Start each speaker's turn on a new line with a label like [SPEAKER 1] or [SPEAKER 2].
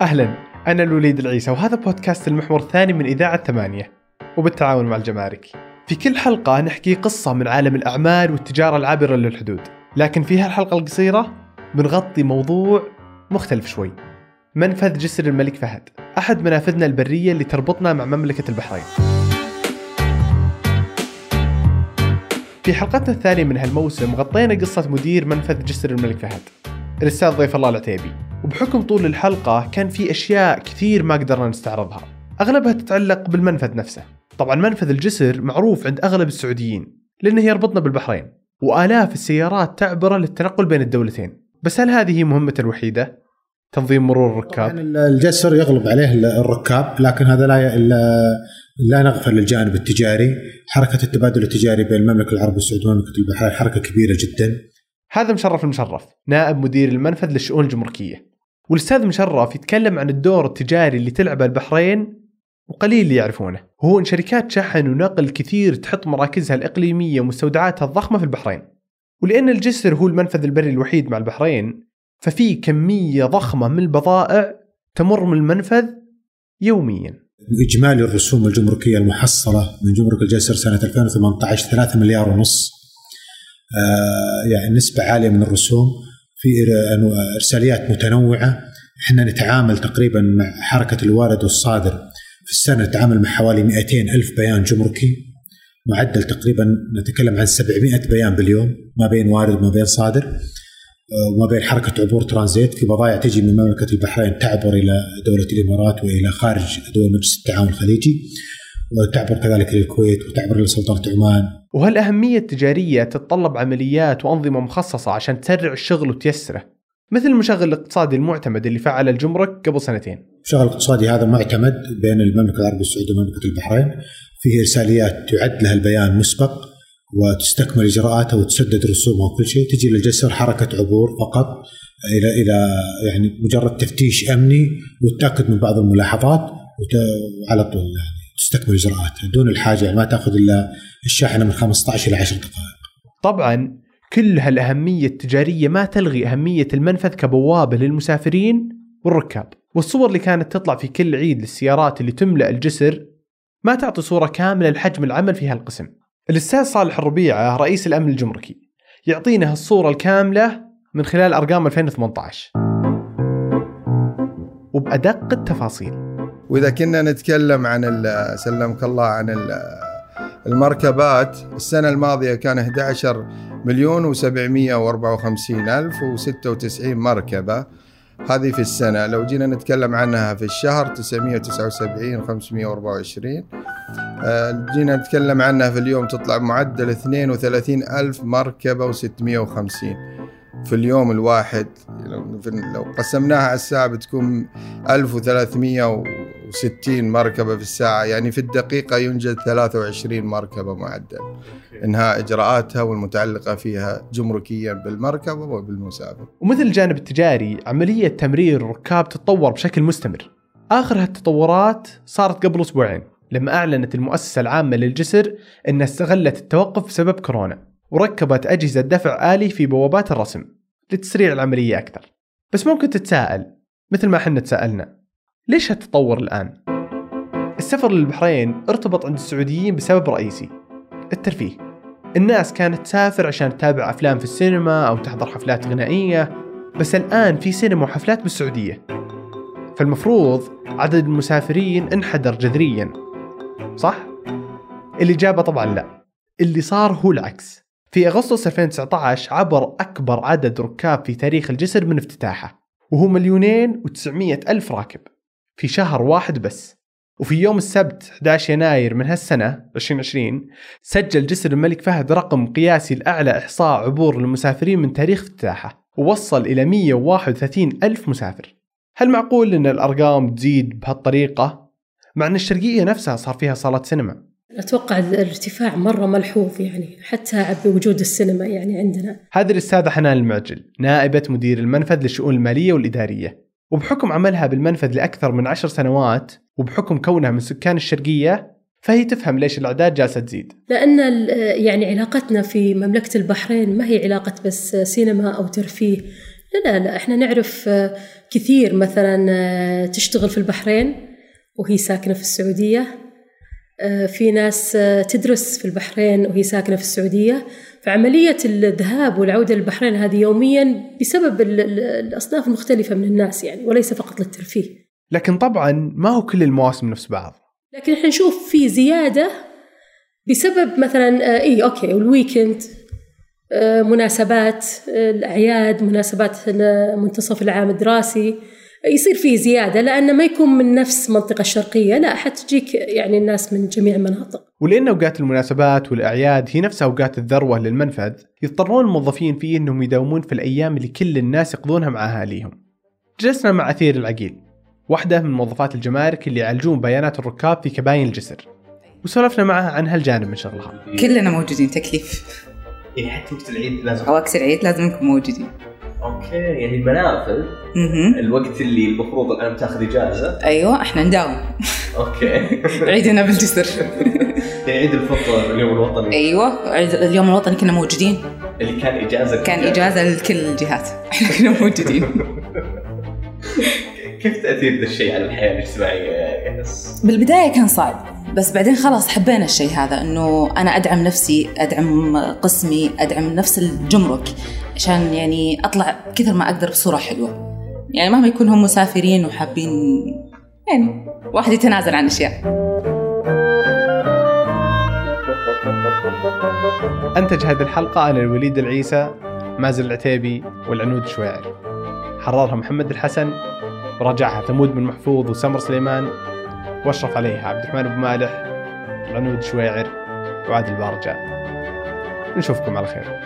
[SPEAKER 1] أهلا أنا الوليد العيسى وهذا بودكاست المحور الثاني من إذاعة ثمانية. وبالتعاون مع الجمارك. في كل حلقة نحكي قصة من عالم الأعمال والتجارة العابرة للحدود. لكن في هالحلقة القصيرة بنغطي موضوع مختلف شوي. منفذ جسر الملك فهد أحد منافذنا البرية اللي تربطنا مع مملكة البحرين. في حلقتنا الثانية من هالموسم غطينا قصة مدير منفذ جسر الملك فهد الأستاذ ضيف الله العتيبي. وبحكم طول الحلقة كان في أشياء كثير ما قدرنا نستعرضها. أغلبها تتعلق بالمنفذ نفسه. طبعا منفذ الجسر معروف عند أغلب السعوديين لأنه يربطنا بالبحرين وآلاف السيارات تعبره للتنقل بين الدولتين. بس هل هذه هي مهمته الوحيدة؟ تنظيم مرور الركاب.
[SPEAKER 2] الجسر يغلب عليه الركاب لكن هذا لا لا نغفل للجانب التجاري. حركة التبادل التجاري بين المملكة العربية السعودية ومملكة البحرين حركة كبيرة جدا.
[SPEAKER 1] هذا مشرف المشرف نائب مدير المنفذ للشؤون الجمركية. والأستاذ مشرف يتكلم عن الدور التجاري اللي تلعبه البحرين وقليل اللي يعرفونه. هو إن شركات شحن ونقل كثير تحط مراكزها الإقليمية ومستودعاتها الضخمة في البحرين. ولأن الجسر هو المنفذ البري الوحيد مع البحرين ففي كمية ضخمة من البضائع تمر من المنفذ يوميا.
[SPEAKER 2] إجمالي الرسوم الجمركية المحصلة من جمرك الجسر سنة 2018 3 مليار ونص. آه يعني نسبة عالية من الرسوم. في إرساليات متنوعة. إحنا نتعامل تقريبا مع حركة الوارد والصادر. في السنة نتعامل مع حوالي 200 ألف بيان جمركي. معدل تقريبا نتكلم عن 700 بيان باليوم. ما بين وارد وما بين صادر. وما بين حركة عبور ترانزيت. في بضائع تجي من مملكة البحرين تعبر إلى دولة الإمارات وإلى خارج دول مجلس التعاون الخليجي. وتعبر كذلك للكويت وتعبر لسلطنة عمان.
[SPEAKER 1] وهالأهمية التجارية تتطلب عمليات وأنظمة مخصصة عشان تسرع الشغل وتيسره مثل المشغل الاقتصادي المعتمد اللي فعل الجمرك قبل سنتين.
[SPEAKER 2] المشغل الاقتصادي هذا معتمد بين المملكة العربية السعودية ومملكة البحرين فيه إرساليات تعد لها البيان مسبق وتستكمل إجراءاتها وتسدد رسومها وكل شيء تجي للجسر حركة عبور فقط إلى إلى يعني مجرد تفتيش أمني والتأكد من بعض الملاحظات وعلى طول يعني. تستكمل اجراءاتها دون الحاجة يعني ما تأخذ إلا الشاحنة من 15 إلى 10 دقائق.
[SPEAKER 1] طبعا كل هالأهمية التجارية ما تلغي أهمية المنفذ كبوابة للمسافرين والركاب، والصور اللي كانت تطلع في كل عيد للسيارات اللي تملأ الجسر ما تعطي صورة كاملة لحجم العمل في هالقسم. الأستاذ صالح الربيعه رئيس الأمن الجمركي يعطينا الصورة الكاملة من خلال أرقام 2018 وبأدق التفاصيل.
[SPEAKER 3] وإذا كنا نتكلم عن سلمك الله عن المركبات السنة الماضية كان 11 مليون و754 ألف و96 مركبة. هذه في السنة. لو جينا نتكلم عنها في الشهر 979 524 آه، جينا نتكلم عنها في اليوم تطلع معدل 32 ألف مركبة و650 في اليوم الواحد لو قسمناها على الساعة بتكون 1360 مركبة في الساعة. يعني في الدقيقة ينجز 23 مركبة معدل. إنهاء إجراءاتها والمتعلقة فيها جمركيا بالمركبة وبالمسافر.
[SPEAKER 1] ومثل الجانب التجاري عملية تمرير الركاب تتطور بشكل مستمر. آخر هالتطورات صارت قبل أسبوعين لما أعلنت المؤسسة العامة للجسر أنها استغلت التوقف بسبب كورونا وركبت أجهزة دفع آلي في بوابات الرسم لتسريع العملية أكثر. بس ممكن تتساءل مثل ما إحنا تساءلنا ليش هالتطور الآن؟ السفر للبحرين ارتبط عند السعوديين بسبب رئيسي الترفيه الناس كانت تسافر عشان تتابع أفلام في السينما أو تحضر حفلات غنائية بس الآن في سينما وحفلات بالسعودية فالمفروض عدد المسافرين انحدر جذريا صح؟ الإجابة طبعا لا اللي صار هو العكس في أغسطس 2019 عبر أكبر عدد ركاب في تاريخ الجسر من افتتاحه وهو مليونين و900 ألف راكب في شهر واحد بس. وفي يوم السبت 11 يناير من هالسنة 2020 سجل جسر الملك فهد رقم قياسي الأعلى إحصاء عبور للمسافرين من تاريخ افتتاحه ووصل إلى 131 ألف مسافر. هل معقول أن الأرقام تزيد بهالطريقة؟ مع أن الشرقية نفسها صار فيها صالات سينما.
[SPEAKER 4] أتوقع الارتفاع مرة ملحوظ يعني حتى بوجود السينما يعني عندنا.
[SPEAKER 1] هذه الأستاذة حنان المعجل نائبة مدير المنفذ للشؤون المالية والإدارية. وبحكم عملها بالمنفذ لأكثر من عشر سنوات وبحكم كونها من سكان الشرقية فهي تفهم ليش الأعداد جالسة تزيد.
[SPEAKER 4] لأن يعني علاقتنا في مملكة البحرين ما هي علاقة بس سينما أو ترفيه. لا لا لا إحنا نعرف كثير مثلا تشتغل في البحرين وهي ساكنة في السعودية. آه، في ناس آه، تدرس في البحرين وهي ساكنة في السعودية. فعملية الذهاب والعودة للبحرين هذه يوميا بسبب ال- ال- الأصناف المختلفة من الناس يعني وليس فقط للترفيه.
[SPEAKER 1] لكن طبعا ما هو كل المواسم نفس بعض.
[SPEAKER 4] لكن إحنا نشوف في زيادة بسبب مثلا آه، إي okay ال weekend آه، مناسبات آه، الأعياد مناسبات آه، منتصف العام الدراسي. يصير في زيادة لأنه ما يكون من نفس المنطقة الشرقية لا حتجيك يعني الناس من جميع المناطق.
[SPEAKER 1] ولأن أوقات المناسبات والأعياد هي نفس أوقات الذروة للمنفذ يضطرون الموظفين فيه أنهم يداومون في الأيام اللي كل الناس يقضونها مع أهاليهم. جلسنا مع أثير العقيل واحدة من موظفات الجمارك اللي يعالجون بيانات الركاب في كباين الجسر وسولفنا معها عن هالجانب من شغلها.
[SPEAKER 5] كلنا موجودين تكليف.
[SPEAKER 6] يعني حتى وقت العيد لازم.
[SPEAKER 5] أو أكثر عيد لازم نكون موجودين.
[SPEAKER 6] okay يعني المنافذ. الوقت اللي المفروض الان بتاخذ إجازة.
[SPEAKER 5] أيوه إحنا نداوم.
[SPEAKER 6] okay.
[SPEAKER 5] عيدنا بالجسر.
[SPEAKER 6] يعني عيد الفطر اليوم الوطني.
[SPEAKER 5] أيوه عيد اليوم الوطني كنا موجودين.
[SPEAKER 6] اللي كان إجازة
[SPEAKER 5] كان إجازة لكل الجهات. إحنا كنا موجودين.
[SPEAKER 6] كيف تأثير ذا الشيء على الحياة الاجتماعية؟
[SPEAKER 5] بالبداية كان صعب بس بعدين خلاص حبينا الشيء هذا إنه أنا أدعم نفسي أدعم قسمي أدعم نفس الجمرك. عشان يعني أطلع كثر ما أقدر بصورة حلوة. يعني مهما يكون هم مسافرين وحابين يعني واحد يتنازل عن أشياء.
[SPEAKER 1] أنتج هذه الحلقة أنا الوليد العيسى مازن العتيبي والعنود شويعر حررها محمد الحسن ورجعها ثمود بن محفوظ وسمر سليمان واشرف عليها عبد الرحمن بن مالح العنود شويعر وعادل بارجة. نشوفكم على خير.